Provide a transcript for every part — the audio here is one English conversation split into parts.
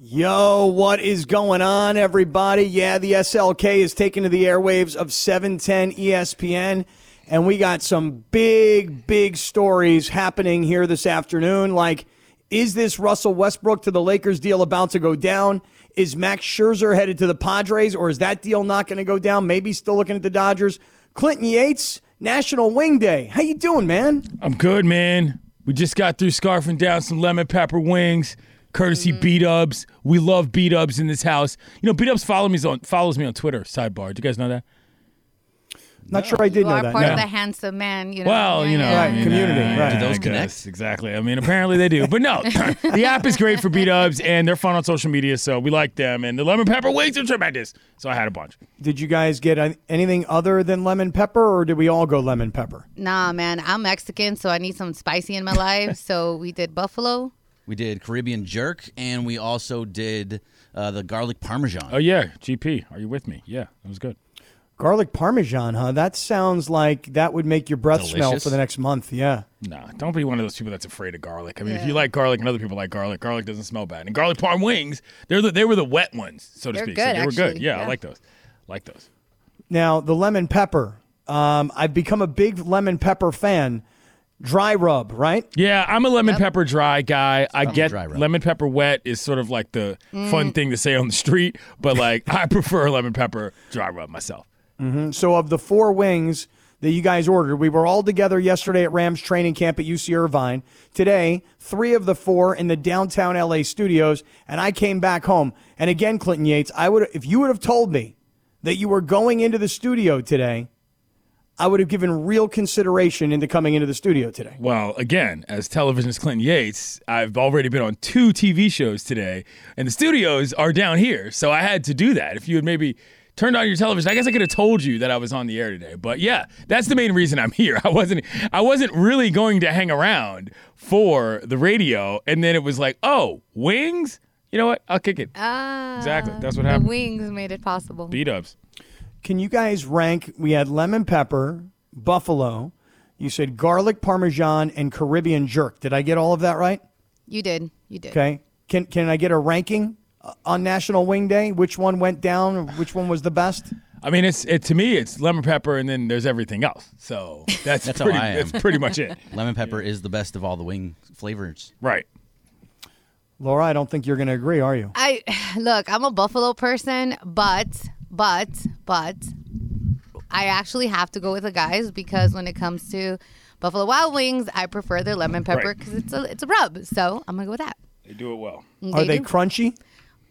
Yo, what is going on, everybody? Yeah, the SLK is taken to the airwaves of 710 ESPN, and we got some big, big stories happening here this afternoon. Like, is this Russell Westbrook to the Lakers deal about to go down? Is Max Scherzer headed to the Padres, or is that deal not going to go down? Maybe still looking at the Dodgers. Clinton Yates, National Wing Day. How you doing, man? I'm good, man. We just got through scarfing down some lemon pepper wings courtesy mm-hmm. beat ups. We love beat ups in this house. You know, beat ups follow me on follows me on Twitter. Sidebar. Do you guys know that? Not sure I did you know are that. part no. of the handsome man. You know, well, you know, right, community. Right. Do those I connect? guess, exactly. I mean, apparently they do. But no, the app is great for beat ups, and they're fun on social media, so we like them. And the lemon pepper wings are tremendous. So I had a bunch. Did you guys get anything other than lemon pepper, or did we all go lemon pepper? Nah, man. I'm Mexican, so I need some spicy in my life. so we did buffalo. We did Caribbean jerk, and we also did uh, the garlic parmesan. Oh yeah, GP, are you with me? Yeah, that was good. Garlic parmesan, huh? That sounds like that would make your breath Delicious. smell for the next month. Yeah. Nah, don't be one of those people that's afraid of garlic. I mean, yeah. if you like garlic and other people like garlic, garlic doesn't smell bad. And garlic parm wings, they're the, they were the wet ones, so to they're speak. Good, so they actually. were good. Yeah, yeah, I like those. Like those. Now the lemon pepper. Um, I've become a big lemon pepper fan dry rub, right? Yeah, I'm a lemon yep. pepper dry guy. I get lemon pepper wet is sort of like the mm. fun thing to say on the street, but like I prefer lemon pepper dry rub myself. Mm-hmm. So of the four wings that you guys ordered, we were all together yesterday at Rams training camp at UC Irvine. Today, three of the four in the downtown LA studios, and I came back home. And again, Clinton Yates, I would if you would have told me that you were going into the studio today I would have given real consideration into coming into the studio today. Well, again, as television's Clinton Yates, I've already been on two TV shows today, and the studios are down here. So I had to do that. If you had maybe turned on your television, I guess I could have told you that I was on the air today. But yeah, that's the main reason I'm here. I wasn't I wasn't really going to hang around for the radio, and then it was like, oh, wings? You know what? I'll kick it. Ah, exactly. That's what happened. The wings made it possible. Beat ups. Can you guys rank? We had lemon pepper, buffalo. You said garlic parmesan and Caribbean jerk. Did I get all of that right? You did. You did. Okay. Can can I get a ranking uh, on National Wing Day? Which one went down? Which one was the best? I mean, it's it to me, it's lemon pepper, and then there's everything else. So that's that's pretty, how I am. That's pretty much it. lemon pepper is the best of all the wing flavors. Right. Laura, I don't think you're going to agree, are you? I look. I'm a buffalo person, but but, but, I actually have to go with the guys because when it comes to Buffalo Wild Wings, I prefer their lemon pepper because right. it's a it's a rub. So I'm gonna go with that. They do it well. They Are they do. crunchy?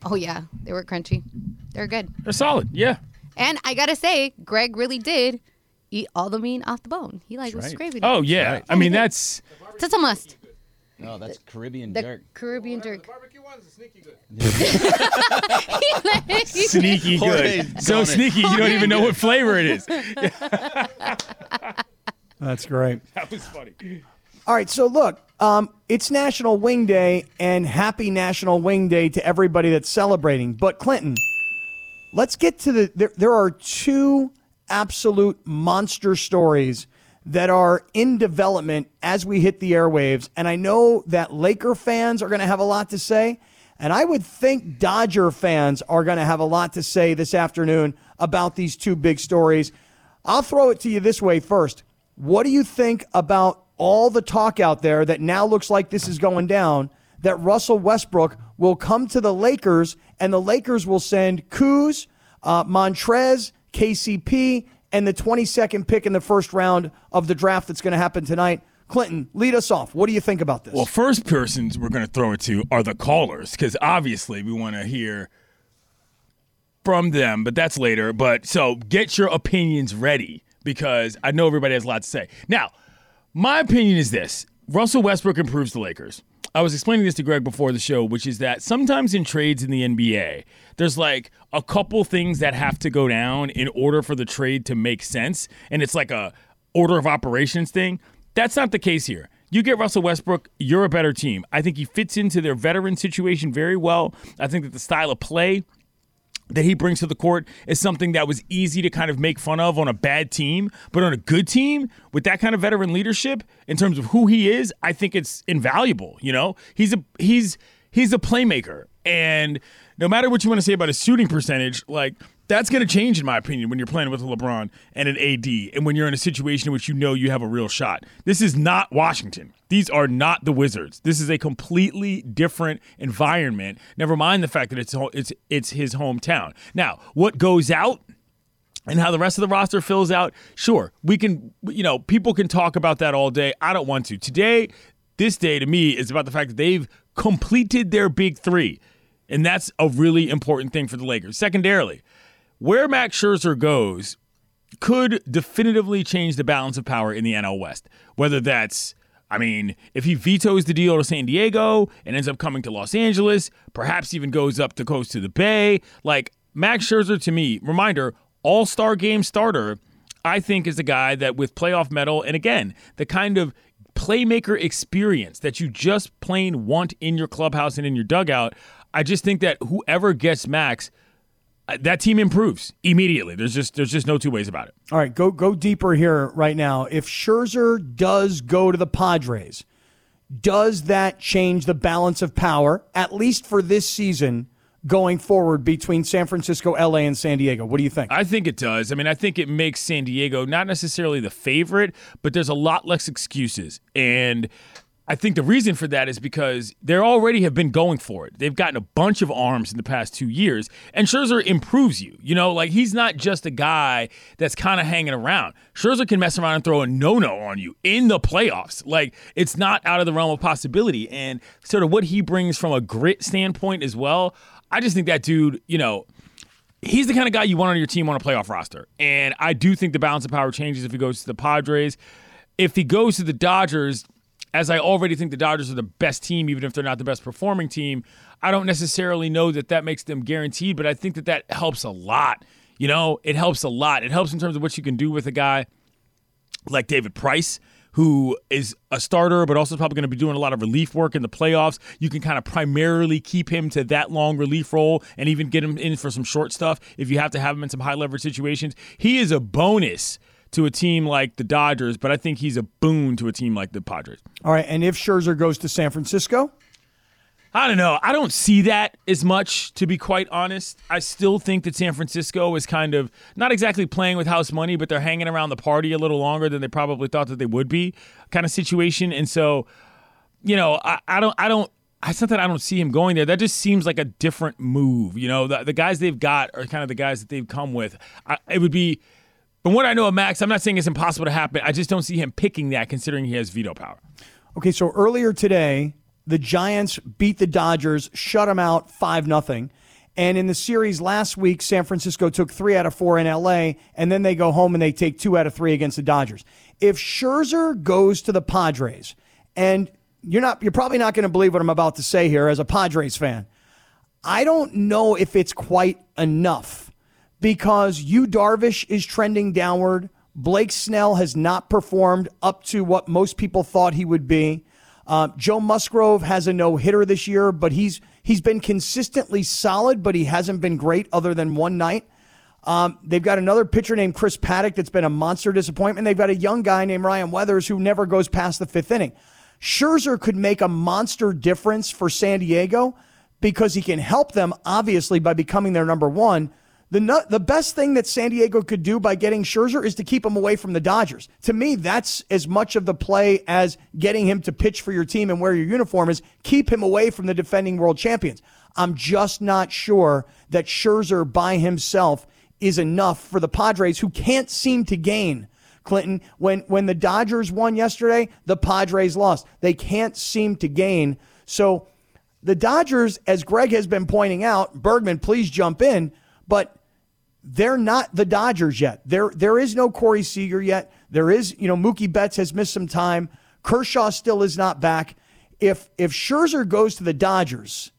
Oh yeah, they were crunchy. They're good. They're solid. Yeah. And I gotta say, Greg really did eat all the meat off the bone. He like was right. scraping. Oh yeah. Right. I mean that's that's a must. No, that's Caribbean the jerk. Caribbean jerk. The barbecue one's sneaky good. sneaky good. So sneaky, you don't even know what flavor it is. That's great. That was funny. All right, so look, um, it's National Wing Day, and happy National Wing Day to everybody that's celebrating. But Clinton, let's get to the. There, there are two absolute monster stories that are in development as we hit the airwaves. And I know that Laker fans are going to have a lot to say. And I would think Dodger fans are going to have a lot to say this afternoon about these two big stories. I'll throw it to you this way first. What do you think about all the talk out there that now looks like this is going down? That Russell Westbrook will come to the Lakers and the Lakers will send Kuz, uh, Montrez, KCP, and the 22nd pick in the first round of the draft that's going to happen tonight. Clinton, lead us off. What do you think about this? Well, first persons we're going to throw it to are the callers because obviously we want to hear from them, but that's later. But so get your opinions ready because I know everybody has a lot to say. Now, my opinion is this Russell Westbrook improves the Lakers. I was explaining this to Greg before the show, which is that sometimes in trades in the NBA, there's like a couple things that have to go down in order for the trade to make sense, and it's like a order of operations thing. That's not the case here. You get Russell Westbrook, you're a better team. I think he fits into their veteran situation very well. I think that the style of play that he brings to the court is something that was easy to kind of make fun of on a bad team, but on a good team with that kind of veteran leadership in terms of who he is, I think it's invaluable, you know? He's a he's he's a playmaker. And no matter what you want to say about his shooting percentage, like that's going to change, in my opinion, when you're playing with a LeBron and an AD, and when you're in a situation in which you know you have a real shot. This is not Washington. These are not the Wizards. This is a completely different environment. Never mind the fact that it's it's it's his hometown. Now, what goes out and how the rest of the roster fills out, sure, we can, you know, people can talk about that all day. I don't want to. Today, this day to me is about the fact that they've completed their big three. And that's a really important thing for the Lakers. Secondarily, where Max Scherzer goes could definitively change the balance of power in the NL West. Whether that's, I mean, if he vetoes the deal to San Diego and ends up coming to Los Angeles, perhaps even goes up the coast to the Bay. Like, Max Scherzer to me, reminder, all star game starter, I think is a guy that with playoff mettle, and again, the kind of playmaker experience that you just plain want in your clubhouse and in your dugout. I just think that whoever gets Max, Uh, that team improves immediately. There's just there's just no two ways about it. All right, go go deeper here right now. If Scherzer does go to the Padres, does that change the balance of power at least for this season? going forward between San Francisco, LA, and San Diego. What do you think? I think it does. I mean, I think it makes San Diego not necessarily the favorite, but there's a lot less excuses. And I think the reason for that is because they already have been going for it. They've gotten a bunch of arms in the past two years, and Scherzer improves you. You know, like he's not just a guy that's kind of hanging around. Scherzer can mess around and throw a no-no on you in the playoffs. Like it's not out of the realm of possibility. And sort of what he brings from a grit standpoint as well. I just think that dude, you know, he's the kind of guy you want on your team on a playoff roster. And I do think the balance of power changes if he goes to the Padres. If he goes to the Dodgers, as I already think the Dodgers are the best team, even if they're not the best performing team, I don't necessarily know that that makes them guaranteed, but I think that that helps a lot. You know, it helps a lot. It helps in terms of what you can do with a guy like David Price, who is a starter, but also probably going to be doing a lot of relief work in the playoffs. You can kind of primarily keep him to that long relief role and even get him in for some short stuff if you have to have him in some high leverage situations. He is a bonus to a team like the Dodgers, but I think he's a boon to a team like the Padres. All right, and if Scherzer goes to San Francisco? I don't know. I don't see that as much, to be quite honest. I still think that San Francisco is kind of not exactly playing with house money, but they're hanging around the party a little longer than they probably thought that they would be, kind of situation. And so, you know, I, I don't, I don't, it's not that I don't see him going there. That just seems like a different move. You know, the, the guys they've got are kind of the guys that they've come with. I, it would be, from what I know of Max, I'm not saying it's impossible to happen. I just don't see him picking that considering he has veto power. Okay, so earlier today, the Giants beat the Dodgers, shut them out 5 0. And in the series last week, San Francisco took three out of four in LA, and then they go home and they take two out of three against the Dodgers. If Scherzer goes to the Padres, and you're not you're probably not going to believe what I'm about to say here as a Padres fan. I don't know if it's quite enough because Yu Darvish is trending downward. Blake Snell has not performed up to what most people thought he would be. Uh, Joe Musgrove has a no hitter this year, but he's he's been consistently solid, but he hasn't been great other than one night. Um, they've got another pitcher named Chris Paddack that's been a monster disappointment. They've got a young guy named Ryan Weathers who never goes past the fifth inning. Scherzer could make a monster difference for San Diego because he can help them, obviously, by becoming their number one. The, the best thing that San Diego could do by getting Scherzer is to keep him away from the Dodgers. To me, that's as much of the play as getting him to pitch for your team and wear your uniform is keep him away from the defending world champions. I'm just not sure that Scherzer by himself is enough for the Padres who can't seem to gain. Clinton, when, when the Dodgers won yesterday, the Padres lost. They can't seem to gain. So the Dodgers, as Greg has been pointing out, Bergman, please jump in, but they're not the Dodgers yet. There, there is no Corey Seager yet. There is, you know, Mookie Betts has missed some time. Kershaw still is not back. If if Scherzer goes to the Dodgers,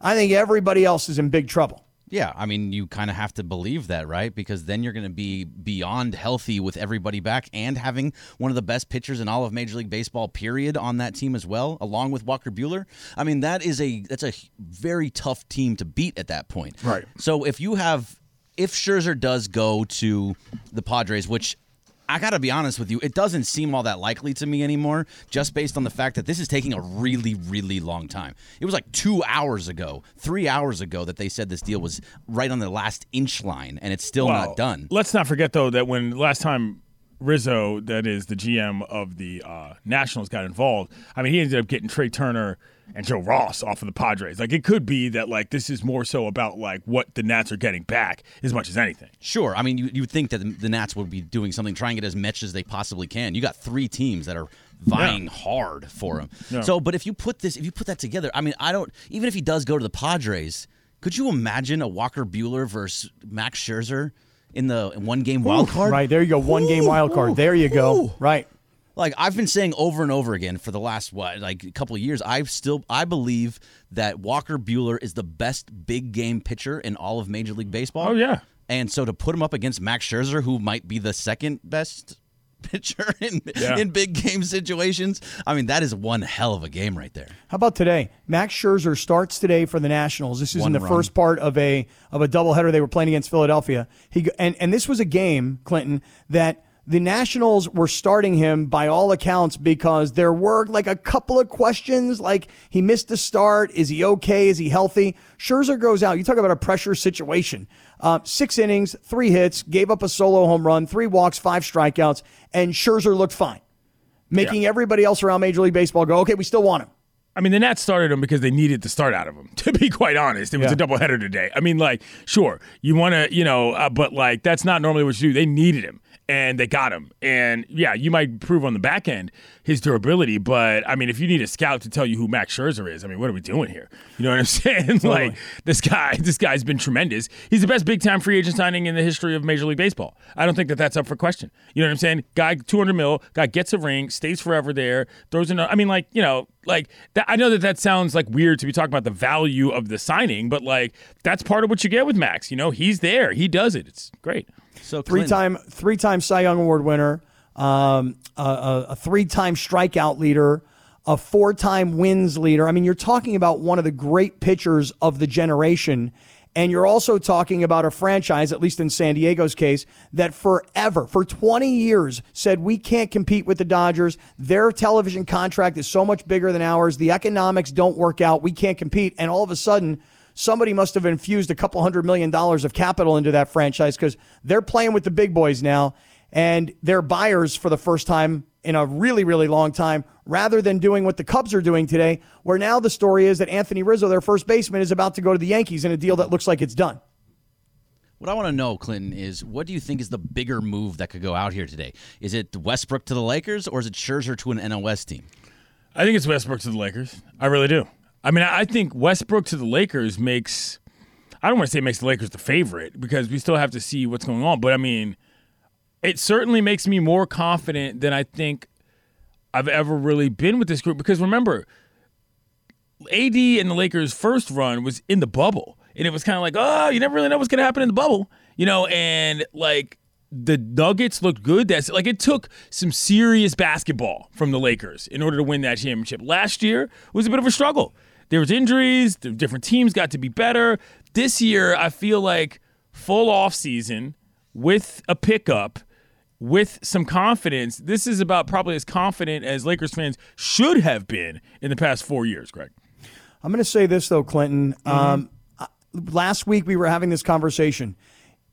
I think everybody else is in big trouble. Yeah, I mean, you kind of have to believe that, right? Because then you're going to be beyond healthy with everybody back and having one of the best pitchers in all of Major League Baseball, period, on that team as well, along with Walker Buehler. I mean, that is a that's a very tough team to beat at that point. Right. So if you have if Scherzer does go to the Padres, which I got to be honest with you, it doesn't seem all that likely to me anymore, just based on the fact that this is taking a really, really long time. It was like two hours ago, three hours ago, that they said this deal was right on the last inch line, and it's still Well, not done. Let's not forget though that when last time Rizzo, that is the GM of the uh, Nationals, got involved, I mean he ended up getting Trea Turner and Joe Ross off of the Padres. Like it could be that like this is more so about like what the Nats are getting back as much as anything. Sure. I mean, you you think that the, the Nats would be doing something, trying to get as much as they possibly can. You got three teams that are vying hard for him. Yeah. So, but if you put this, if you put that together, I mean, I don't. Even if he does go to the Padres, could you imagine a Walker Buehler versus Max Scherzer in the one game wild card? Right there you go. One game wild card. ooh, There you go. ooh. Right. Like I've been saying over and over again for the last what like a couple of years, I've still I believe that Walker Buehler is the best big game pitcher in all of Major League Baseball. Oh yeah. And so to put him up against Max Scherzer, who might be the second best pitcher in Yeah. in big game situations, I mean that is one hell of a game right there. How about today? Max Scherzer starts today for the Nationals. This is One in the run. first part of a of a doubleheader they were playing against Philadelphia. He and and this was a game, Clinton, that the Nationals were starting him by all accounts because there were like a couple of questions, like he missed the start. Is he okay? Is he healthy? Scherzer goes out. You talk about a pressure situation. Uh, six innings, three hits, gave up a solo home run, three walks, five strikeouts, and Scherzer looked fine, making everybody else around Major League Baseball go, okay, we still want him. I mean, the Nats started him because they needed the start out of him. To be quite honest, it was Yeah. a doubleheader today. I mean, like, sure, you want to, you know, uh, but like that's not normally what you do. They needed him, and they got him. And yeah, you might prove on the back end his durability, but I mean, if you need a scout to tell you who Max Scherzer is, I mean, what are we doing here? You know what I'm saying? like this guy, this guy's been tremendous. He's the best big time free agent signing in the history of Major League Baseball. I don't think that that's up for question. You know what I'm saying? Guy, 200 mil, guy gets a ring, stays forever there, throws in. A, I mean, like you know, like that. I know that that sounds like weird to be talking about the value of the signing, but like that's part of what you get with Max. You know, he's there, he does it. It's great. So three time three time Cy Young Award winner, um, a, a, a three time strikeout leader, a four time wins leader. I mean, you're talking about one of the great pitchers of the generation. And you're also talking about a franchise, at least in San Diego's case, that forever, for 20 years, said we can't compete with the Dodgers. Their television contract is so much bigger than ours. The economics don't work out. We can't compete. And all of a sudden, somebody must have infused a couple hundred million dollars of capital into that franchise because they're playing with the big boys now and they're buyers for the first time in a really, really long time rather than doing what the Cubs are doing today, where now the story is that Anthony Rizzo, their first baseman, is about to go to the Yankees in a deal that looks like it's done. What I want to know, Clinton, is what do you think is the bigger move that could go out here today? Is it Westbrook to the Lakers or is it Scherzer to an NL West team? I think it's Westbrook to the Lakers. I really do. I mean, I think Westbrook to the Lakers makes. I don't want to say it makes the Lakers the favorite because we still have to see what's going on. But I mean, it certainly makes me more confident than I think I've ever really been with this group. Because remember, AD and the Lakers' first run was in the bubble, and it was kind of like, oh, you never really know what's going to happen in the bubble, you know. And like the Nuggets looked good. That's like it took some serious basketball from the Lakers in order to win that championship. Last year was a bit of a struggle. There was injuries. The different teams got to be better. This year, I feel like full off season with a pickup with some confidence. This is about probably as confident as Lakers fans should have been in the past four years, Greg. I'm going to say this though, Clinton. Um, uh, last week we were having this conversation.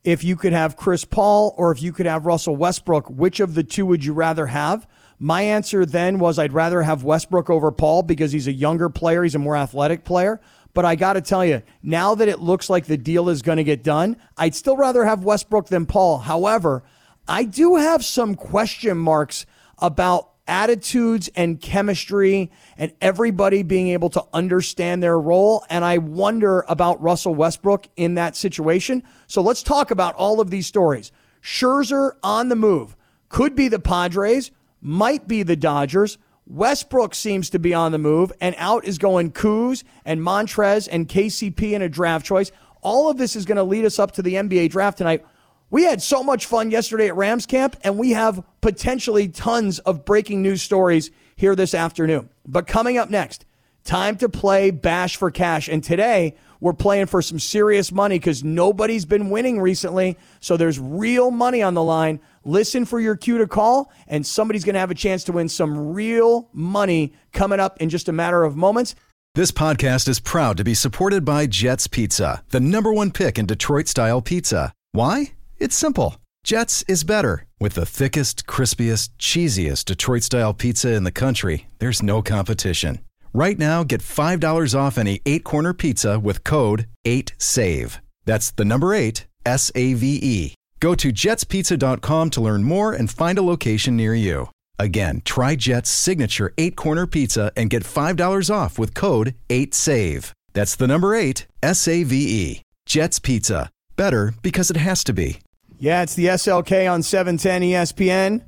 If you could have Chris Paul or if you could have Russell Westbrook, which of the two would you rather have? My answer then was I'd rather have Westbrook over Paul because he's a younger player, he's a more athletic player. But I got to tell you, now that it looks like the deal is going to get done, I'd still rather have Westbrook than Paul. However, I do have some question marks about attitudes and chemistry and everybody being able to understand their role. And I wonder about Russell Westbrook in that situation. So let's talk about all of these stories. Scherzer on the move could be the Padres, might be the Dodgers. Westbrook seems to be on the move, and out is going Kuz and Montrez and KCP in a draft choice. All of this is going to lead us up to the NBA draft tonight. We had so much fun yesterday at Rams camp, and we have potentially tons of breaking news stories here this afternoon. But coming up next, Time to play Bash for Cash. And today, we're playing for some serious money because nobody's been winning recently. So there's real money on the line. Listen for your cue to call, and somebody's going to have a chance to win some real money coming up in just a matter of moments. This podcast is proud to be supported by Jets Pizza, the number one pick in Detroit style pizza. Why? It's simple. Jets is better. With the thickest, crispiest, cheesiest Detroit style pizza in the country, there's no competition. Right now, get $5 off any eight corner pizza with code 8SAVE. That's the number eight, S A V E. Go to jetspizza.com to learn more and find a location near you. Again, try Jet's signature eight corner pizza and get $5 off with code 8SAVE. That's the number eight, S A V E. Jet's Pizza. Better because it has to be. Yeah, it's the SLK on 710 ESPN.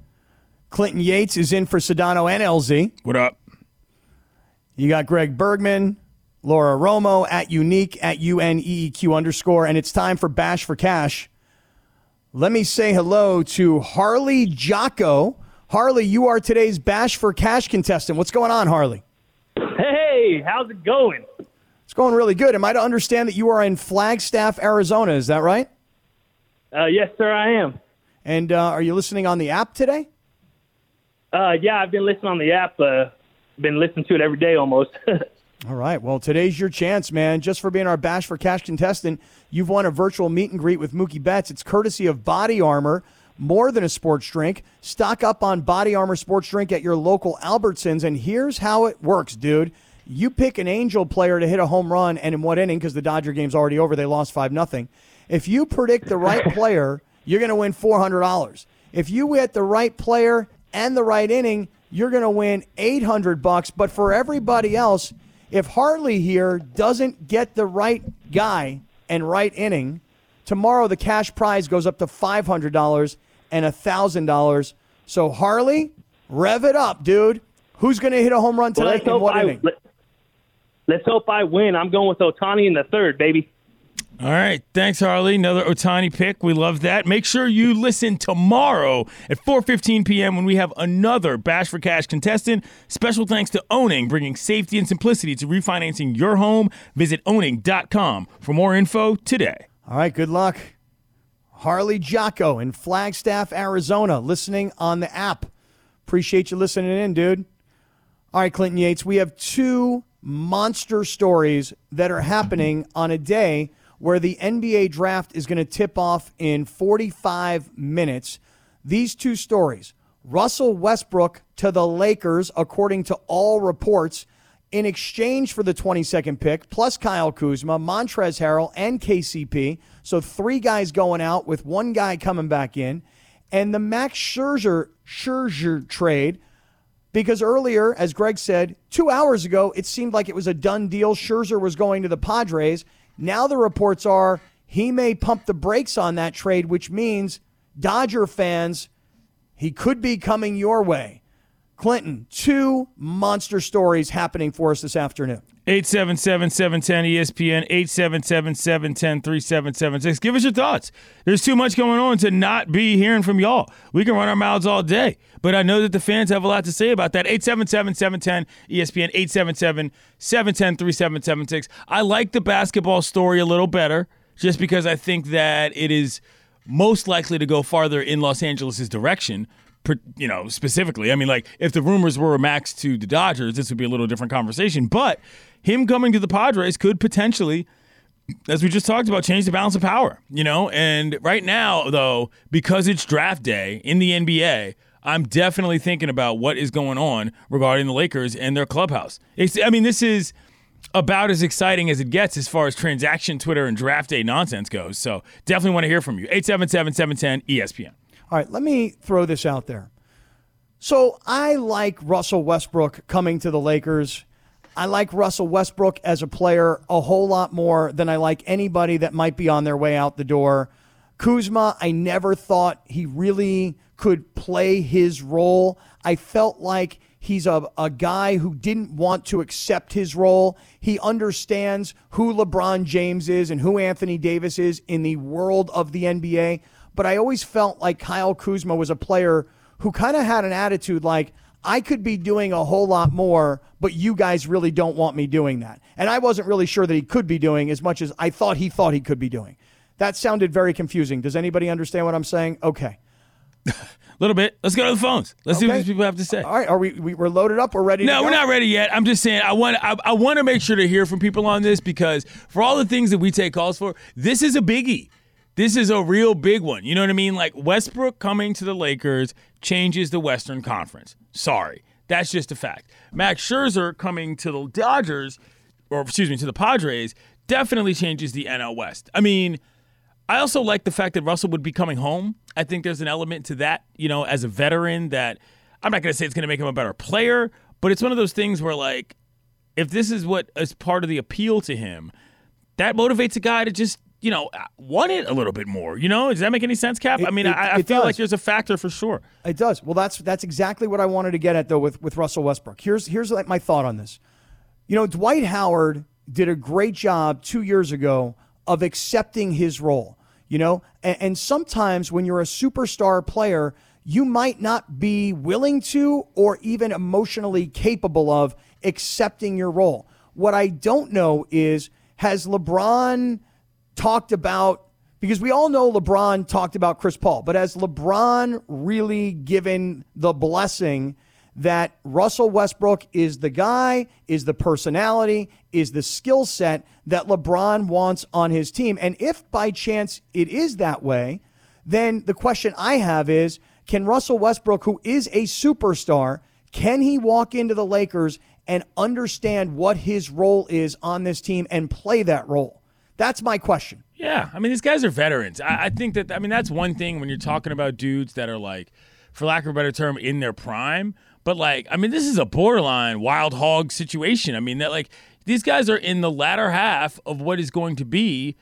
Clinton Yates is in for Sedano and LZ. What up? You got Greg Bergman, Laura Romo at unique at UNEEQ underscore, and it's time for Bash for Cash. Let me say hello to Harley Jocko. Harley, you are today's Bash for Cash contestant. What's going on, Harley? Hey, how's it going? It's going really good. Am I to understand that you are in Flagstaff, Arizona? Is that right? Uh, yes, sir, I am. And uh, are you listening on the app today? Uh, yeah, I've been listening on the app. Uh, been listening to it every day almost. All right. Well, today's your chance, man. Just for being our Bash for Cash contestant, you've won a virtual meet and greet with Mookie Betts. It's courtesy of Body Armor, more than a sports drink. Stock up on Body Armor sports drink at your local Albertsons. And here's how it works, dude. You pick an Angel player to hit a home run, and in what inning? Because the Dodger game's already over. They lost five nothing. If you predict the right player, you're going to win four hundred dollars. If you hit the right player and the right inning, you're going to win 800 bucks. But for everybody else, if Harley here doesn't get the right guy and right inning, tomorrow the cash prize goes up to $500 and $1,000. So Harley, rev it up, dude. Who's going to hit a home run well, tonight and hope what I inning? let, let's hope I win. I'm going with Ohtani in the third, baby. All right. Thanks, Harley. Another Ohtani pick. We love that. Make sure you listen tomorrow at 4.15 p.m. when we have another Bash for Cash contestant. Special thanks to Owning, bringing safety and simplicity to refinancing your home. Visit owning.com for more info today. All right, good luck. Harley Jocko in Flagstaff, Arizona, listening on the app. Appreciate you listening in, dude. All right, Clinton Yates, we have two monster stories that are happening on a day where the NBA draft is going to tip off in 45 minutes. These two stories Russell Westbrook to the Lakers, according to all reports, in exchange for the 22nd pick, plus Kyle Kuzma, Montrez Harrell, and KCP. So three guys going out with one guy coming back in. And the Max Scherzer, Scherzer trade, because earlier, as Greg said, two hours ago, it seemed like it was a done deal. Scherzer was going to the Padres. Now the reports are he may pump the brakes on that trade, which means Dodger fans, he could be coming your way. Clinton, two monster stories happening for us this afternoon. 877-710 ESPN, 877-710-3776. Give us your thoughts. There's too much going on to not be hearing from y'all. We can run our mouths all day, but I know that the fans have a lot to say about that. 877-710 ESPN, 877-710-3776. I like the basketball story a little better just because I think that it is most likely to go farther in Los Angeles' direction you know, specifically. I mean, like if the rumors were Max to the Dodgers, this would be a little different conversation. But him coming to the Padres could potentially, as we just talked about, change the balance of power. You know, and right now though, because it's draft day in the NBA. I'm definitely thinking about what is going on regarding the Lakers and their clubhouse. It's, I mean, this is about as exciting as it gets as far as transaction Twitter and draft day nonsense goes. So definitely want to hear from you. 877 710 ESPN. All right, let me throw this out there. So I like Russell Westbrook coming to the Lakers. I like Russell Westbrook as a player a whole lot more than I like anybody that might be on their way out the door. Kuzma, I never thought he really could play his role. I felt like he's a, a guy who didn't want to accept his role. He understands who LeBron James is and who Anthony Davis is in the world of the NBA but I always felt like Kyle Kuzma was a player who kind of had an attitude like, I could be doing a whole lot more, but you guys really don't want me doing that. And I wasn't really sure that he could be doing as much as I thought he thought he could be doing. That sounded very confusing. Does anybody understand what I'm saying? Okay. A little bit. Let's go to the phones. Let's see what these people have to say. All right. Are we, we we're loaded up? We're ready to No, we're not ready yet. I'm just saying I want I, I want to make sure to hear from people on this because for all the things that we take calls for, this is a biggie. This is a real big one. You know what I mean? Like Westbrook coming to the Lakers changes the Western Conference. Sorry. That's just a fact. Max Scherzer coming to the Dodgers or excuse me, to the Padres definitely changes the NL West. I mean, I also like the fact that Russell would be coming home. I think there's an element to that, you know, as a veteran that I'm not going to say it's going to make him a better player, but it's one of those things where, like, if this is what is part of the appeal to him, that motivates a guy to just, you know, want it a little bit more. You know, does that make any sense, Kap? I mean, it- I, I it feel does. like there's a factor for sure. It does. Well, that's that's exactly what I wanted to get at though with with Russell Westbrook. Here's here's like my thought on this. You know, Dwight Howard did a great job 2 years ago of accepting his role, you know? And, and sometimes when you're a superstar player, you might not be willing to or even emotionally capable of accepting your role. What I don't know is has LeBron talked about because we all know LeBron talked about Chris Paul, but has LeBron really given the blessing that Russell Westbrook is the guy, is the personality, is the skill set that LeBron wants on his team? And if by chance it is that way, then the question I have is can Russell Westbrook, who is a superstar, can he walk into the Lakers and understand what his role is on this team and play that role? That's my question. Yeah, I mean these guys are veterans. I, I think that I mean that's one thing when you're talking about dudes that are like, for lack of a better term, in their prime. But like, I mean, this is a borderline wild hog situation. I mean that like these guys are in the latter half of what is going to be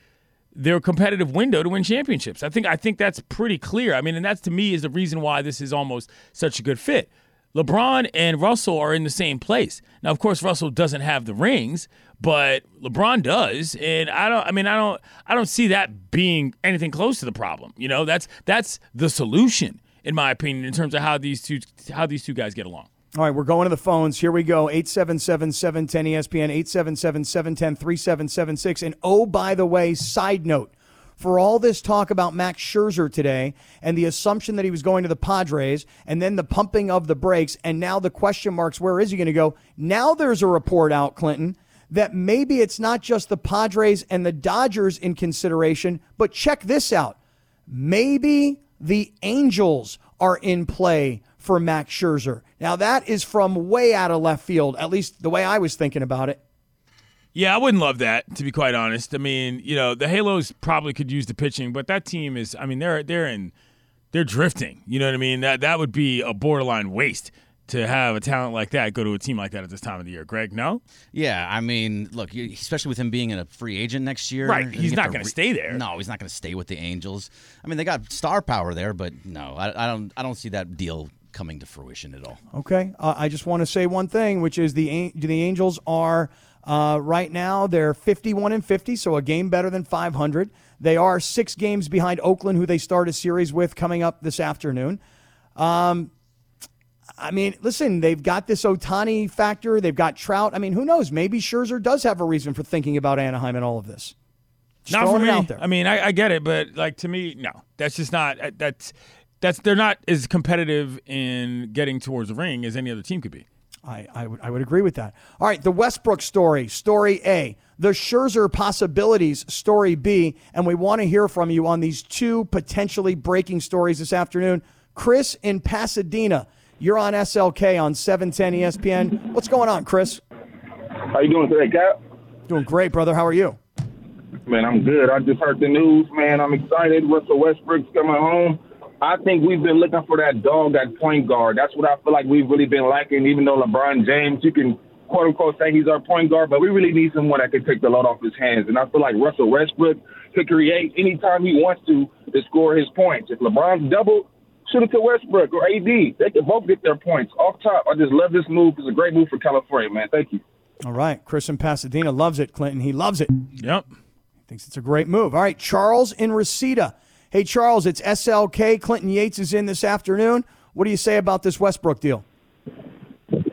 their competitive window to win championships. I think I think that's pretty clear. I mean, and that's to me is the reason why this is almost such a good fit. LeBron and Russell are in the same place. Now, of course, Russell doesn't have the rings, but LeBron does, and I don't. I mean, I don't. I don't see that being anything close to the problem. You know, that's that's the solution, in my opinion, in terms of how these two how these two guys get along. All right, we're going to the phones. Here we go 877 710 ESPN, 877 710 3776. And oh, by the way, side note for all this talk about Max Scherzer today and the assumption that he was going to the Padres and then the pumping of the brakes and now the question marks where is he going to go? Now there's a report out, Clinton, that maybe it's not just the Padres and the Dodgers in consideration, but check this out. Maybe the Angels are in play for Max Scherzer. Now, that is from way out of left field, at least the way I was thinking about it. Yeah, I wouldn't love that to be quite honest. I mean, you know, the Halos probably could use the pitching, but that team is I mean, they're they're in they're drifting. You know what I mean? That that would be a borderline waste to have a talent like that go to a team like that at this time of the year. Greg, no? Yeah, I mean, look, especially with him being in a free agent next year. Right, he's not gonna stay there. No, he's not going to stay with the Angels. I mean, they got star power there, but no, I, I don't. I don't see that deal coming to fruition at all. Okay. Uh, I just want to say one thing, which is the the Angels are uh, right now they're 51 and 50, so a game better than 500. They are six games behind Oakland, who they start a series with coming up this afternoon. Um, I mean, listen, they've got this Ohtani factor. They've got Trout. I mean, who knows? Maybe Scherzer does have a reason for thinking about Anaheim and all of this. Just not for me. out there. I mean, I, I get it, but like to me, no. That's just not uh, that's that's they're not as competitive in getting towards the ring as any other team could be. I, I, would, I would agree with that. All right, the Westbrook story, story A. The Scherzer possibilities, story B. And we want to hear from you on these two potentially breaking stories this afternoon. Chris in Pasadena, you're on SLK on 710 ESPN. What's going on, Chris? How you doing today, Kap? Doing great, brother. How are you? Man, I'm good. I just heard the news, man. I'm excited. Russell Westbrook's coming home. I think we've been looking for that dog that point guard. That's what I feel like we've really been lacking. Even though LeBron James, you can quote unquote say he's our point guard, but we really need someone that can take the load off his hands. And I feel like Russell Westbrook could create anytime he wants to to score his points. If LeBron's doubled, shoot it to Westbrook or AD. They can both get their points off top. I just love this move. It's a great move for California, man. Thank you. All right, Chris in Pasadena loves it, Clinton. He loves it. Yep. Thinks it's a great move. All right, Charles in Reseda. Hey, Charles, it's SLK. Clinton Yates is in this afternoon. What do you say about this Westbrook deal?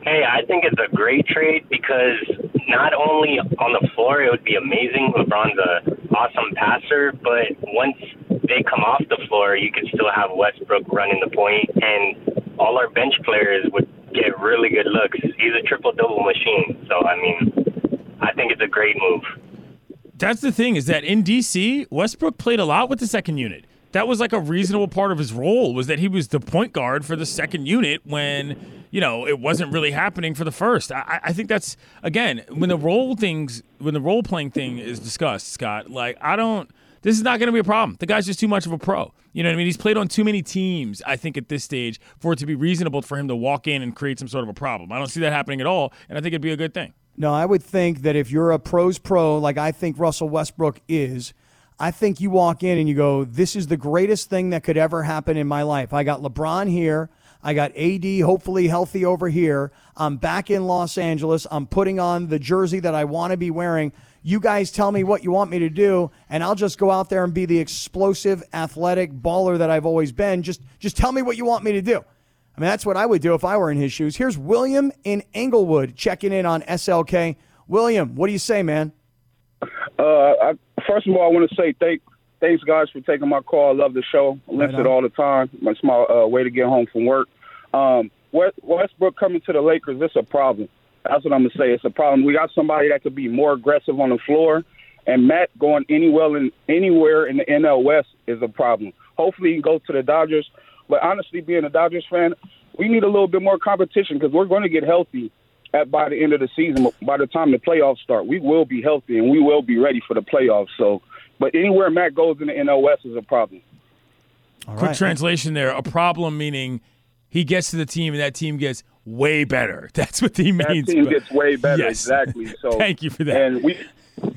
Hey, I think it's a great trade because not only on the floor it would be amazing. LeBron's a awesome passer, but once they come off the floor, you could still have Westbrook running the point, and all our bench players would get really good looks. He's a triple double machine. So I mean, I think it's a great move. That's the thing is that in DC, Westbrook played a lot with the second unit. That was like a reasonable part of his role was that he was the point guard for the second unit when you know it wasn't really happening for the first. I, I think that's again when the role things when the role playing thing is discussed, Scott. Like I don't. This is not going to be a problem. The guy's just too much of a pro. You know what I mean? He's played on too many teams, I think, at this stage for it to be reasonable for him to walk in and create some sort of a problem. I don't see that happening at all, and I think it'd be a good thing. No, I would think that if you're a pros pro, like I think Russell Westbrook is, I think you walk in and you go, This is the greatest thing that could ever happen in my life. I got LeBron here. I got AD hopefully healthy over here. I'm back in Los Angeles. I'm putting on the jersey that I want to be wearing. You guys tell me what you want me to do, and I'll just go out there and be the explosive, athletic baller that I've always been. Just, just tell me what you want me to do. I mean, that's what I would do if I were in his shoes. Here's William in Englewood checking in on SLK. William, what do you say, man? Uh, I, first of all, I want to say thank, thanks, guys, for taking my call. I love the show. I listen Right it all the time. It's my uh, way to get home from work. Um, West, Westbrook coming to the Lakers, it's a problem. That's what I'm going to say. It's a problem. We got somebody that could be more aggressive on the floor, and Matt going anywhere in, anywhere in the NL West is a problem. Hopefully, he can go to the Dodgers. But honestly, being a Dodgers fan, we need a little bit more competition because we're going to get healthy at by the end of the season. By the time the playoffs start, we will be healthy and we will be ready for the playoffs. So, but anywhere Matt goes in the NL West is a problem. All Quick right. translation there. A problem meaning he gets to the team and that team gets way better. That's what he That means. team gets way better. Yes. Exactly. So Thank you for that. And we,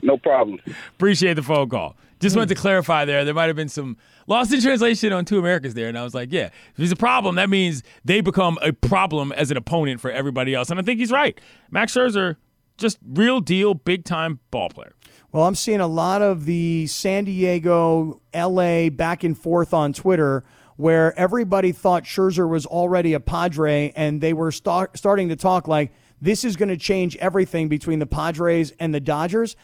no problem. Appreciate the phone call. Just wanted to hmm. clarify there. There might have been some lost in translation on Two Americas there. And I was like, yeah, if there's a problem, that means they become a problem as an opponent for everybody else. And I think he's right. Max Scherzer, just real deal, big time ball player. Well, I'm seeing a lot of the San Diego, LA back and forth on Twitter where everybody thought Scherzer was already a Padre and they were start, starting to talk like this is going to change everything between the Padres and the Dodgers.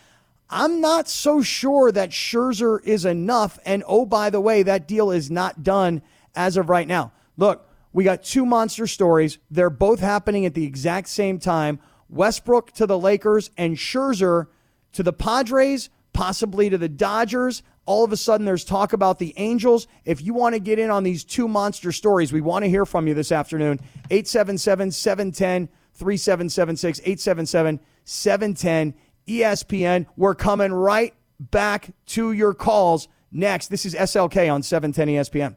I'm not so sure that Scherzer is enough. And oh, by the way, that deal is not done as of right now. Look, we got two monster stories. They're both happening at the exact same time. Westbrook to the Lakers and Scherzer to the Padres, possibly to the Dodgers. All of a sudden, there's talk about the Angels. If you want to get in on these two monster stories, we want to hear from you this afternoon. 877 710 3776, 877 710 ESPN. We're coming right back to your calls next. This is SLK on E 710 ESPN.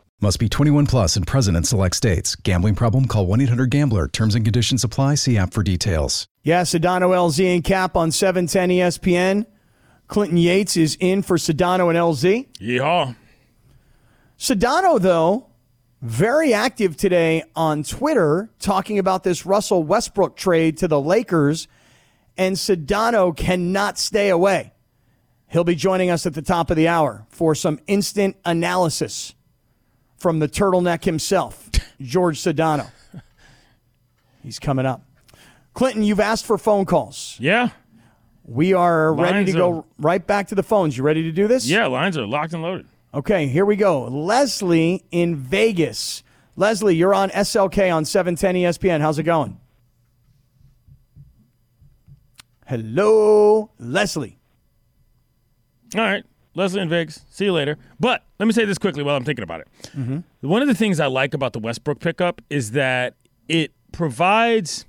Must be 21 plus and present in select states. Gambling problem? Call 1 800 Gambler. Terms and conditions apply. See app for details. Yeah, Sedano LZ and Kap on E 710 ESPN. Clinton Yates is in for Sedano and LZ. Yeehaw. Sedano, though, very active today on Twitter talking about this Russell Westbrook trade to the Lakers, and Sedano cannot stay away. He'll be joining us at the top of the hour for some instant analysis from the turtleneck himself, George Sedano. He's coming up. Clinton, you've asked for phone calls. Yeah. We are ready Lines to go are- right back to the phones. You ready to do this? Yeah, lines are locked and loaded. Okay, here we go. Leslie in Vegas. Leslie, you're on SLK on E 710 ESPN. How's it going? Hello, Leslie. All right. Leslie and Vegas, see you later. But let me say this quickly while I'm thinking about it. Mm-hmm. One of the things I like about the Westbrook pickup is that it provides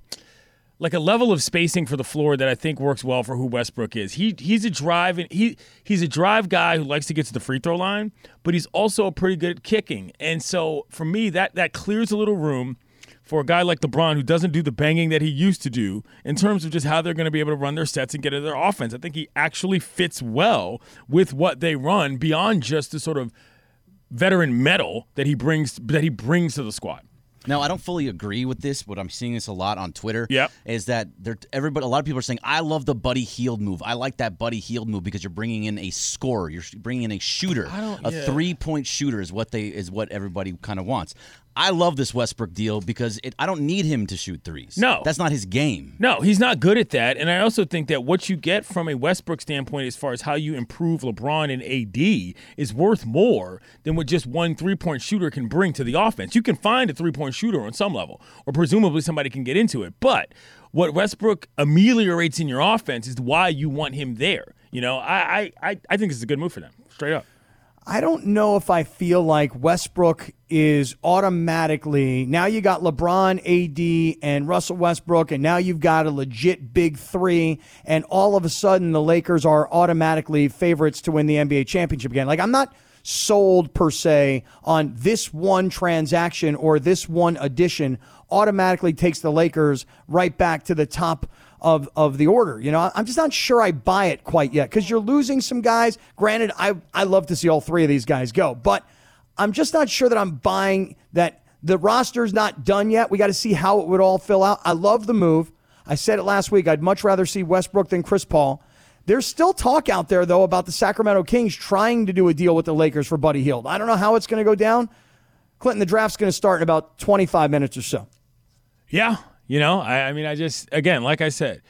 like a level of spacing for the floor that I think works well for who Westbrook is. He he's a drive and he he's a drive guy who likes to get to the free throw line, but he's also a pretty good at kicking. And so for me that that clears a little room for a guy like LeBron who doesn't do the banging that he used to do in terms of just how they're going to be able to run their sets and get into their offense. I think he actually fits well with what they run beyond just the sort of veteran mettle that he brings that he brings to the squad. Now, I don't fully agree with this, but I'm seeing this a lot on Twitter. Yep. Is that there? Everybody, a lot of people are saying, "I love the Buddy Hield move. I like that Buddy Hield move because you're bringing in a scorer. You're bringing in a shooter. a yeah. three point shooter is what they is what everybody kind of wants. I love this Westbrook deal because it, I don't need him to shoot threes. No. that's not his game. No, he's not good at that. And I also think that what you get from a Westbrook standpoint, as far as how you improve LeBron and AD, is worth more than what just one three point shooter can bring to the offense. You can find a three point shooter on some level, or presumably somebody can get into it. But what Westbrook ameliorates in your offense is why you want him there. You know, I I, I, I think this is a good move for them, straight up. I don't know if I feel like Westbrook is automatically now you got LeBron, AD, and Russell Westbrook, and now you've got a legit big three, and all of a sudden the Lakers are automatically favorites to win the NBA championship again. Like I'm not sold per se on this one transaction or this one addition automatically takes the Lakers right back to the top of, of the order. You know, I'm just not sure I buy it quite yet because you're losing some guys. Granted, I, I love to see all three of these guys go, but I'm just not sure that I'm buying that the roster's not done yet. We got to see how it would all fill out. I love the move. I said it last week. I'd much rather see Westbrook than Chris Paul. There's still talk out there, though, about the Sacramento Kings trying to do a deal with the Lakers for Buddy Hield. I don't know how it's going to go down. Clinton, the draft's going to start in about 25 minutes or so. Yeah, you know, I, I mean, I just again, like I said,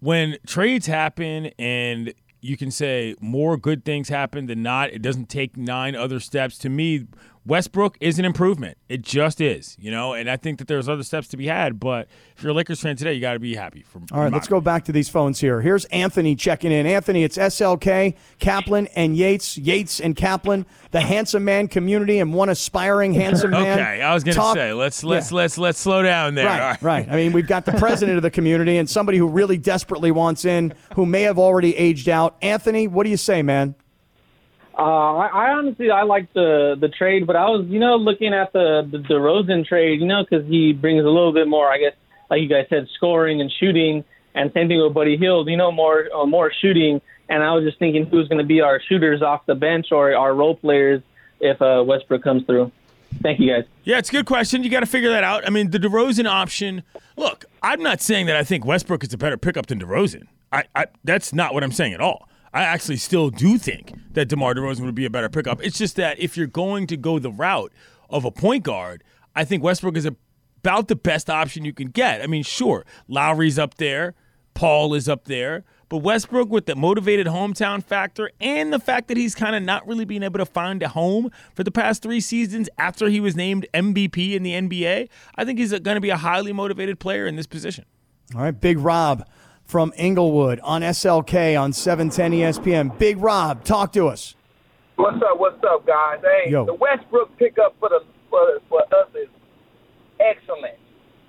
when trades happen and you can say more good things happen than not, it doesn't take nine other steps. To me, Westbrook is an improvement. It just is, you know, and I think that there's other steps to be had. But if you're a Lakers fan today, you got to be happy. For All right, let's go back to these phones here. Here's Anthony checking in. Anthony, it's SLK, Kaplan, and Yates. Yates and Kaplan, the handsome man community, and one aspiring handsome man. Okay, I was gonna say let's let's Yeah. let's let's slow down there. All Right, right. right. I mean, we've got the president of the community and somebody who really desperately wants in, who may have already aged out. Anthony, what do you say, man? Uh, I, I honestly I like the the trade, but I was you know looking at the the DeRozan trade, you know, because he brings a little bit more, I guess, like you guys said, scoring and shooting, and same thing with Buddy Hield, you know, more uh, more shooting. And I was just thinking who's going to be our shooters off the bench or our role players if uh, Westbrook comes through. Thank you guys. Yeah, it's a good question. You got to figure that out. I mean, the DeRozan option. Look, I'm not saying that I think Westbrook is a better pickup than DeRozan. I, I that's not what I'm saying at all. I actually still do think that DeMar DeRozan would be a better pickup. It's just that if you're going to go the route of a point guard, I think Westbrook is about the best option you can get. I mean, sure, Lowry's up there, Paul is up there, but Westbrook with the motivated hometown factor and the fact that he's kind of not really being able to find a home for the past three seasons after he was named MVP in the NBA, I think he's going to be a highly motivated player in this position. All right, Big Rob from Inglewood on SLK on 710 ESPN. Big Rob, talk to us. What's up? What's up, guys? Hey, Yo. the Westbrook pickup for the for, for us is excellent,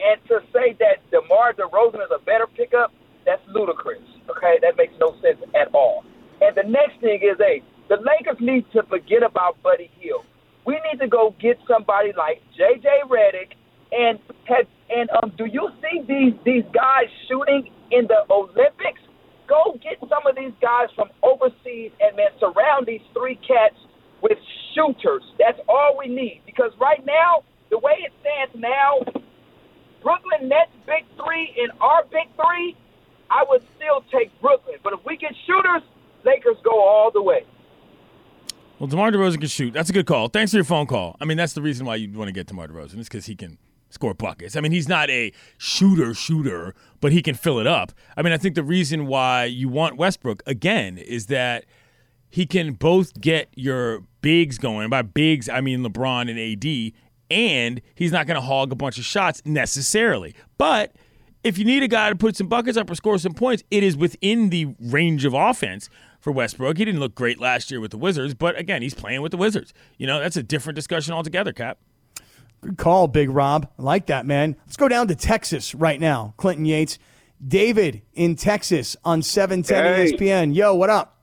and to say that DeMar DeRozan is a better pickup, that's ludicrous. Okay, that makes no sense at all. And the next thing is, hey, the Lakers need to forget about Buddy Hield. We need to go get somebody like J.J. Redick, and have, and um, do you see these these guys shooting in the Olympics? Go get some of these guys from overseas and man, surround these three cats with shooters. That's all we need. Because right now, the way it stands now, Brooklyn Nets big three and our big three, I would still take Brooklyn. But if we get shooters, Lakers go all the way. Well, DeMar DeRozan can shoot. That's a good call. Thanks for your phone call. I mean, that's the reason why you want to get DeMar DeRozan is because he can score buckets. I mean, he's not a shooter shooter, but he can fill it up. I mean, I think the reason why you want Westbrook again is that he can both get your bigs going. By bigs, I mean LeBron and AD, and he's not going to hog a bunch of shots necessarily. But if you need a guy to put some buckets up or score some points, it is within the range of offense for Westbrook. He didn't look great last year with the Wizards, but again, he's playing with the Wizards. You know, that's a different discussion altogether, Kap. Good call, Big Rob. I like that, man. Let's go down to Texas right now. Clinton Yates. David in Texas on 710 Hey. ESPN. Yo, what up?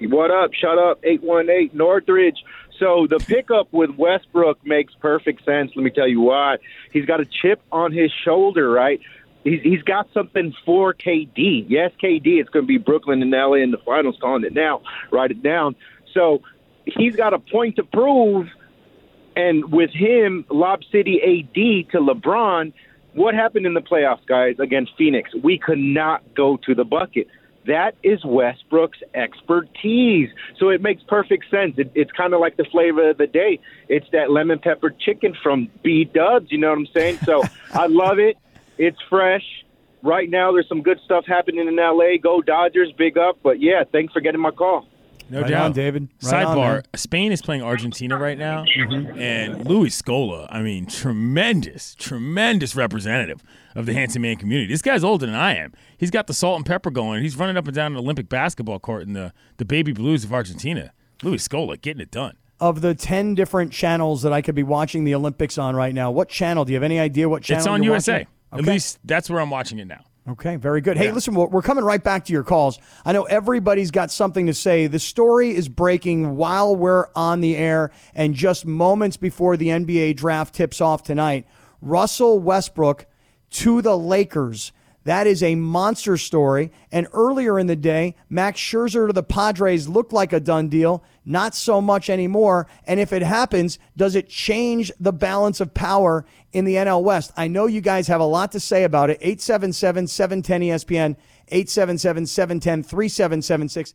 What up? Shut up, 818 Northridge. So the pickup with Westbrook makes perfect sense. Let me tell you why. He's got a chip on his shoulder, right? He's, he's got something for KD. Yes, KD. It's going to be Brooklyn and LA in the finals. Calling it now. Write it down. So he's got a point to prove. And with him, Lob City AD to LeBron, what happened in the playoffs, guys, against Phoenix? We could not go to the bucket. That is Westbrook's expertise. So it makes perfect sense. It, it's kind of like the flavor of the day. It's that lemon pepper chicken from B Dubs. You know what I'm saying? So I love it. It's fresh. Right now, there's some good stuff happening in LA. Go Dodgers, big up. But yeah, thanks for getting my call. No Right doubt, on, David. Right Sidebar: man. Spain is playing Argentina right now, mm-hmm. and Luis Scola. I mean, tremendous, tremendous representative of the handsome man community. This guy's older than I am. He's got the salt and pepper going. He's running up and down an Olympic basketball court in the the baby blues of Argentina. Luis Scola getting it done. Of the 10 different channels that I could be watching the Olympics on right now, what channel? Do you have any idea what channel it's on USA. watching? At Okay. least that's where I'm watching it now. Okay, very good. Hey, listen, we're we're coming right back to your calls. I know everybody's got something to say. The story is breaking while we're on the air, and just moments before the NBA draft tips off tonight. Russell Westbrook to the Lakers. That is a monster story. And earlier in the day, Max Scherzer to the Padres looked like a done deal. Not so much anymore. And if it happens, does it change the balance of power in the NL West? I know you guys have a lot to say about it. 877 710 ESPN, 877 710 3776.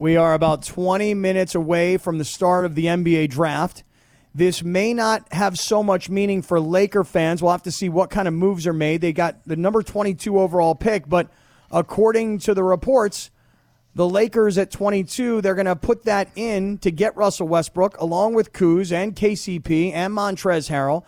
We are about 20 minutes away from the start of the NBA draft. This may not have so much meaning for Laker fans. We'll have to see what kind of moves are made. They got the number 22 overall pick, but according to the reports, the Lakers at 22, they're going to put that in to get Russell Westbrook along with Kuz and KCP and Montrezl Harrell.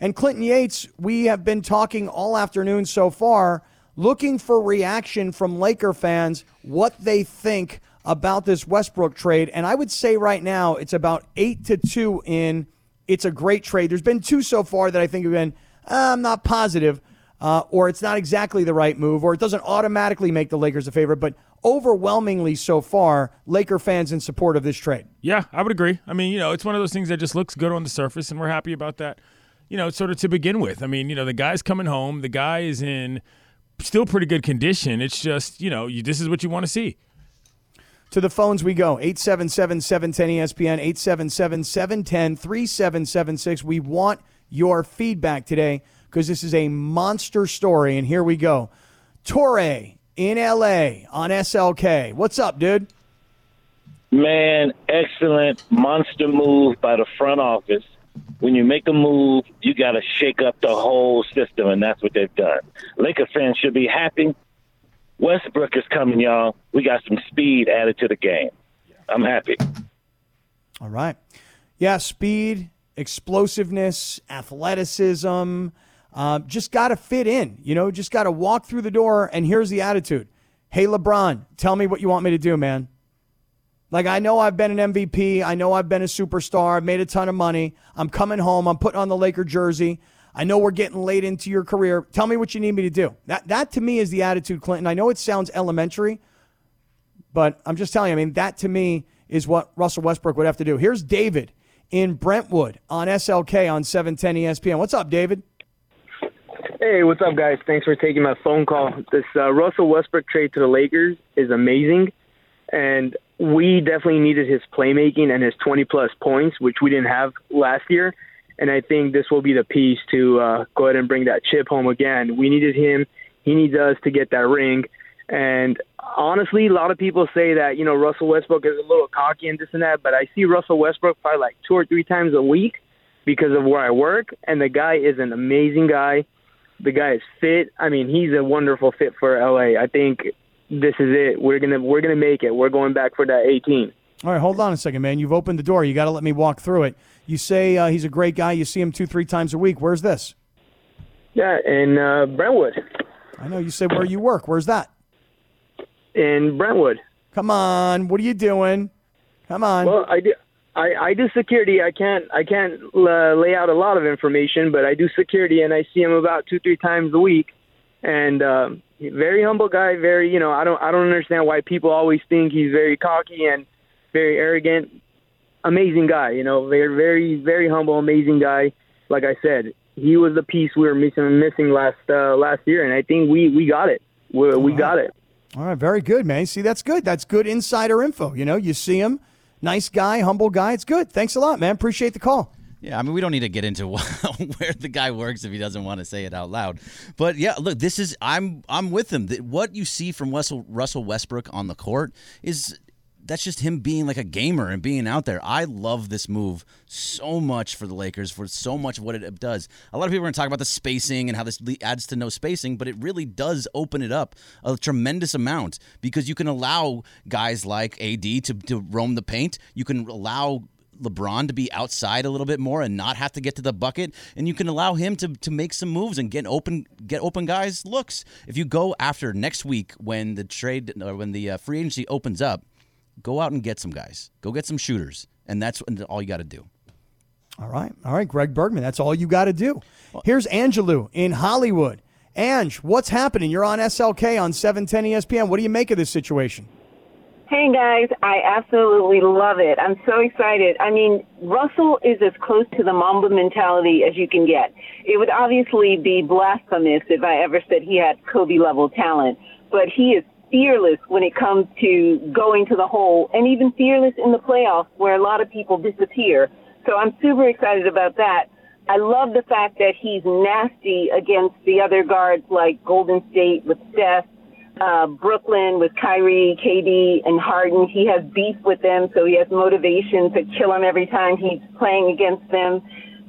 And Clinton Yates, we have been talking all afternoon so far, looking for reaction from Laker fans, what they think about this Westbrook trade. And I would say right now it's about eight to two in. It's a great trade. There's been two so far that I think have been, uh, I'm not positive, uh, or it's not exactly the right move, or it doesn't automatically make the Lakers a favorite. But overwhelmingly so far, Laker fans in support of this trade. Yeah, I would agree. I mean, you know, it's one of those things that just looks good on the surface, and we're happy about that. You know, sort of to begin with. I mean, you know, the guy's coming home. The guy is in still pretty good condition. It's just, you know, you, this is what you want to see. To the phones we go 877 710 ESPN, 877 710 3776. We want your feedback today because this is a monster story. And here we go. Torre in LA on SLK. What's up, dude? Man, excellent monster move by the front office. When you make a move, you got to shake up the whole system, and that's what they've done. Laker fans should be happy. Westbrook is coming, y'all. We got some speed added to the game. I'm happy. All right. Yeah, speed, explosiveness, athleticism. Uh, just got to fit in, you know, just got to walk through the door. And here's the attitude Hey, LeBron, tell me what you want me to do, man. Like, I know I've been an MVP. I know I've been a superstar. I've made a ton of money. I'm coming home. I'm putting on the Laker jersey. I know we're getting late into your career. Tell me what you need me to do. That, that to me is the attitude, Clinton. I know it sounds elementary, but I'm just telling you, I mean, that to me is what Russell Westbrook would have to do. Here's David in Brentwood on SLK on 710 ESPN. What's up, David? Hey, what's up, guys? Thanks for taking my phone call. This uh, Russell Westbrook trade to the Lakers is amazing, and we definitely needed his playmaking and his 20 plus points, which we didn't have last year. And I think this will be the piece to uh, go ahead and bring that chip home again. We needed him. He needs us to get that ring. And honestly, a lot of people say that you know Russell Westbrook is a little cocky and this and that, but I see Russell Westbrook probably like two or three times a week because of where I work, and the guy is an amazing guy. The guy is fit. I mean, he's a wonderful fit for LA. I think this is it. We're gonna we're gonna make it. We're going back for that 18. All right, hold on a second, man. You've opened the door. You got to let me walk through it. You say uh, he's a great guy. You see him two, three times a week. Where's this? Yeah, in uh, Brentwood. I know you say where you work. Where's that? In Brentwood. Come on. What are you doing? Come on. Well, I do. I, I do security. I can't I can't uh, lay out a lot of information, but I do security, and I see him about two three times a week. And um, very humble guy. Very you know I don't I don't understand why people always think he's very cocky and very arrogant. Amazing guy. You know, very very very humble, amazing guy. Like I said, he was the piece we were missing missing last uh, last year, and I think we we got it. We, we got it. All right, very good, man. See, that's good. That's good insider info. You know, you see him, nice guy, humble guy. It's good. Thanks a lot, man. Appreciate the call. Yeah, I mean, we don't need to get into where the guy works if he doesn't want to say it out loud. But yeah, look, this is I'm I'm with him. What you see from Russell Russell Westbrook on the court is that's just him being like a gamer and being out there. I love this move so much for the Lakers for so much of what it does. A lot of people are going to talk about the spacing and how this adds to no spacing, but it really does open it up a tremendous amount because you can allow guys like AD to, to roam the paint. You can allow LeBron to be outside a little bit more and not have to get to the bucket, and you can allow him to, to make some moves and get open get open guys looks. If you go after next week when the trade or when the uh, free agency opens up, go out and get some guys. Go get some shooters, and that's all you got to do. All right. All right, Greg Bergman. That's all you got to do. Here's Angelou in Hollywood. Ange, what's happening? You're on SLK on 710 ESPN. What do you make of this situation? Hey guys, I absolutely love it. I'm so excited. I mean, Russell is as close to the Mamba mentality as you can get. It would obviously be blasphemous if I ever said he had Kobe level talent, but he is fearless when it comes to going to the hole and even fearless in the playoffs where a lot of people disappear. So I'm super excited about that. I love the fact that he's nasty against the other guards like Golden State with Steph uh, Brooklyn with Kyrie, KD, and Harden. He has beef with them, so he has motivation to kill them every time he's playing against them.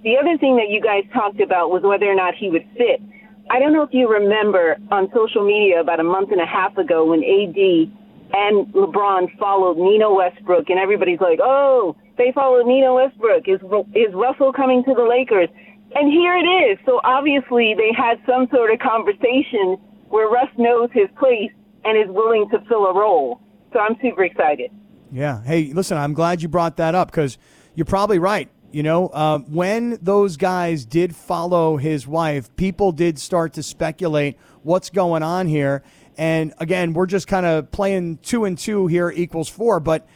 The other thing that you guys talked about was whether or not he would fit. I don't know if you remember on social media about a month and a half ago when AD and LeBron followed Nina Westbrook, and everybody's like, "Oh, they followed Nina Westbrook. Is is Russell coming to the Lakers?" And here it is. So obviously they had some sort of conversation where Russ knows his place and is willing to fill a role. So I'm super excited. Yeah. Hey, listen, I'm glad you brought that up because you're probably right. You know, uh, when those guys did follow his wife, people did start to speculate what's going on here. And again, we're just kind of playing two and two here equals four. But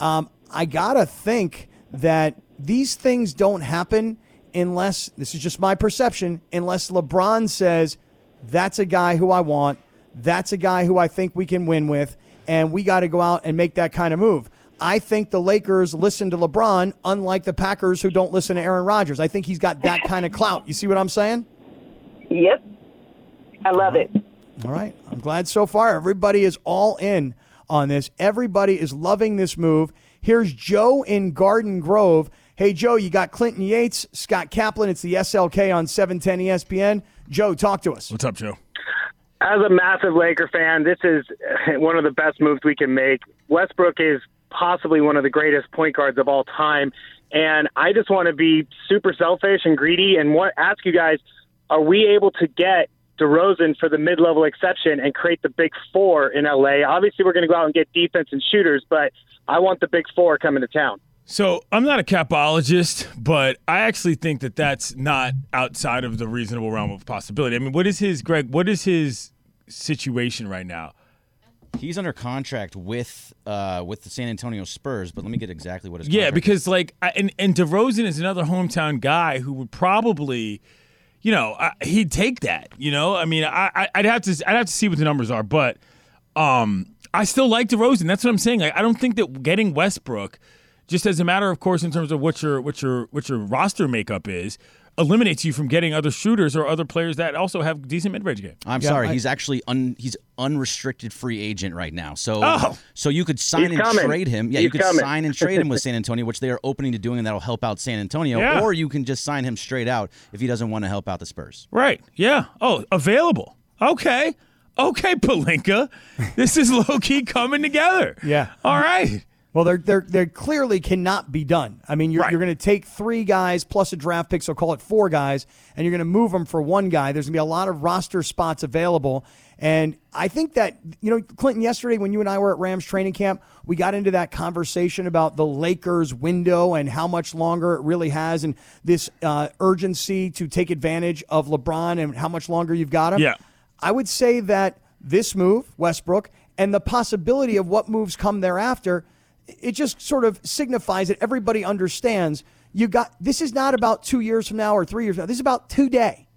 um, I got to think that these things don't happen unless, this is just my perception, unless LeBron says, that's a guy who I want. That's a guy who I think we can win with. And we got to go out and make that kind of move. I think the Lakers listen to LeBron, unlike the Packers who don't listen to Aaron Rodgers. I think he's got that kind of clout. You see what I'm saying? Yep. I love it. All right. I'm glad so far. Everybody is all in on this. Everybody is loving this move. Here's Joe in Garden Grove. Hey, Joe, you got Clinton Yates, Scott Kaplan. It's the SLK on 710 ESPN. Joe, talk to us. What's up, Joe? As a massive Laker fan, this is one of the best moves we can make. Westbrook is possibly one of the greatest point guards of all time. And I just want to be super selfish and greedy and what, ask you guys, are we able to get DeRozan for the mid-level exception and create the big four in LA? Obviously, we're going to go out and get defense and shooters, but I want the big four coming to town. So I'm not a capologist, but I actually think that that's not outside of the reasonable realm of possibility. I mean, what is his Greg? What is his situation right now? He's under contract with uh, with the San Antonio Spurs, but let me get exactly what his Yeah, because like, I, and and DeRozan is another hometown guy who would probably, you know, I, he'd take that. You know, I mean, I I- I'd have to I'd have to see what the numbers are, but um, I still like DeRozan. That's what I'm saying. Like, I don't think that getting Westbrook, just as a matter of course, in terms of what your what your what your roster makeup is, eliminates you from getting other shooters or other players that also have decent mid range game. I'm Yeah, sorry, I- he's actually un, he's unrestricted free agent right now. So Oh. so you could sign and coming. trade him. Yeah, He's you could coming. sign and trade him with San Antonio, which they are opening to doing, and that'll help out San Antonio. Yeah. Or you can just sign him straight out if he doesn't want to help out the Spurs. Right. Yeah. Oh, available. Okay. Okay, Pelinka. This is low key coming together. Yeah. All right. Well, they're, they're, they clearly cannot be done. I mean, you're, you're going to take three guys plus a draft pick, so call it four guys, and you're going to move them for one guy. There's going to be a lot of roster spots available. And I think that, you know, Clinton, yesterday when you and I were at Rams training camp, we got into that conversation about the Lakers window and how much longer it really has and this uh, urgency to take advantage of LeBron and how much longer you've got him. Yeah. I would say that this move, Westbrook, and the possibility of what moves come thereafter, it just sort of signifies that everybody understands you got this is not about two years from now or three years from now. This is about today.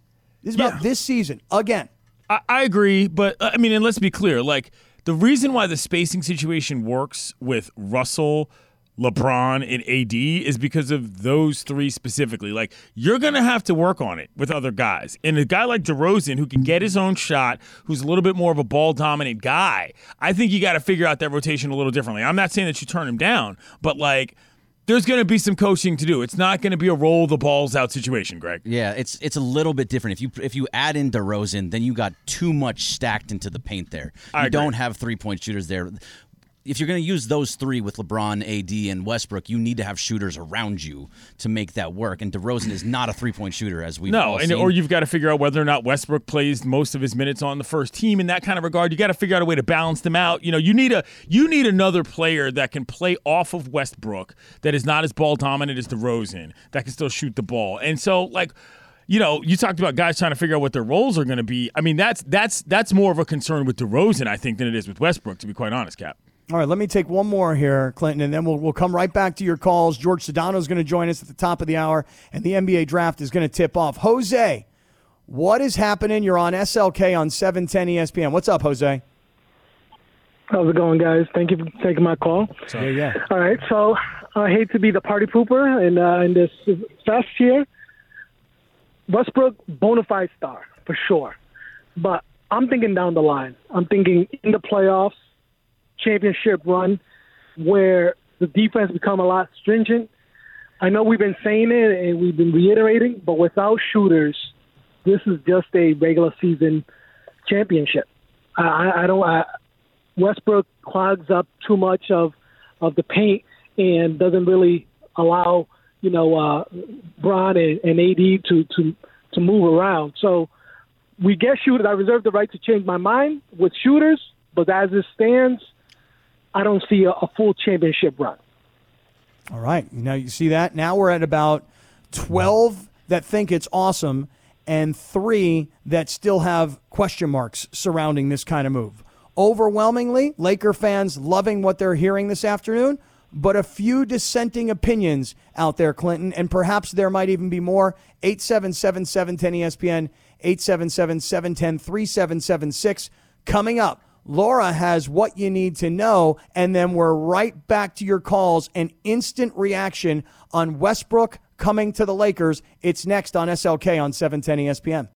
This is about this season again. I, I agree, but uh, I mean, and let's be clear. Like the reason why the spacing situation works with Russell, LeBron, and AD is because of those three specifically. Like you're gonna have to work on it with other guys, and a guy like DeRozan who can get his own shot, who's a little bit more of a ball dominant guy. I think you got to figure out that rotation a little differently. I'm not saying that you turn him down, but like. There's going to be some coaching to do. It's not going to be a roll the balls out situation, Greg. Yeah, it's it's a little bit different. If you if you add in DeRozan, then you got too much stacked into the paint there. You don't have three point shooters there. If you're going to use those three with LeBron, AD, and Westbrook, you need to have shooters around you to make that work. And DeRozan is not a three point shooter, as we've no, and or you've got to figure out whether or not Westbrook plays most of his minutes on the first team in that kind of regard. You got to figure out a way to balance them out. You know, you need a you need another player that can play off of Westbrook that is not as ball dominant as DeRozan that can still shoot the ball. And so, like. You know, you talked about guys trying to figure out what their roles are going to be. I mean, that's that's that's more of a concern with DeRozan, I think, than it is with Westbrook. To be quite honest, Kap. All right, let me take one more here, Clinton, and then we'll, we'll come right back to your calls. George Sedano is going to join us at the top of the hour, and the NBA draft is going to tip off. Jose, what is happening? You're on SLK on E 710 ESPN. What's up, Jose? How's it going, guys? Thank you for taking my call. Yeah, yeah. All right, so I hate to be the party pooper in uh, in this fest here. Westbrook, bona fide star for sure, but I'm thinking down the line. I'm thinking in the playoffs, championship run, where the defense become a lot stringent. I know we've been saying it and we've been reiterating, but without shooters, this is just a regular season championship. I, I don't. I, Westbrook clogs up too much of of the paint and doesn't really allow you know uh, Bron and, and AD to to to move around. So we get shooters. I reserve the right to change my mind with shooters, but as it stands, I don't see a, a full championship run. All right. Now you see that? Now we're at about 12 that think it's awesome and three that still have question marks surrounding this kind of move. Overwhelmingly, Laker fans loving what they're hearing this afternoon, but a few dissenting opinions out there, Clinton, and perhaps there might even be more. 877 710 ESPN, 877 710 3776. Coming up, Laura has what you need to know, and then we're right back to your calls and instant reaction on Westbrook coming to the Lakers. It's next on SLK on 710 ESPN.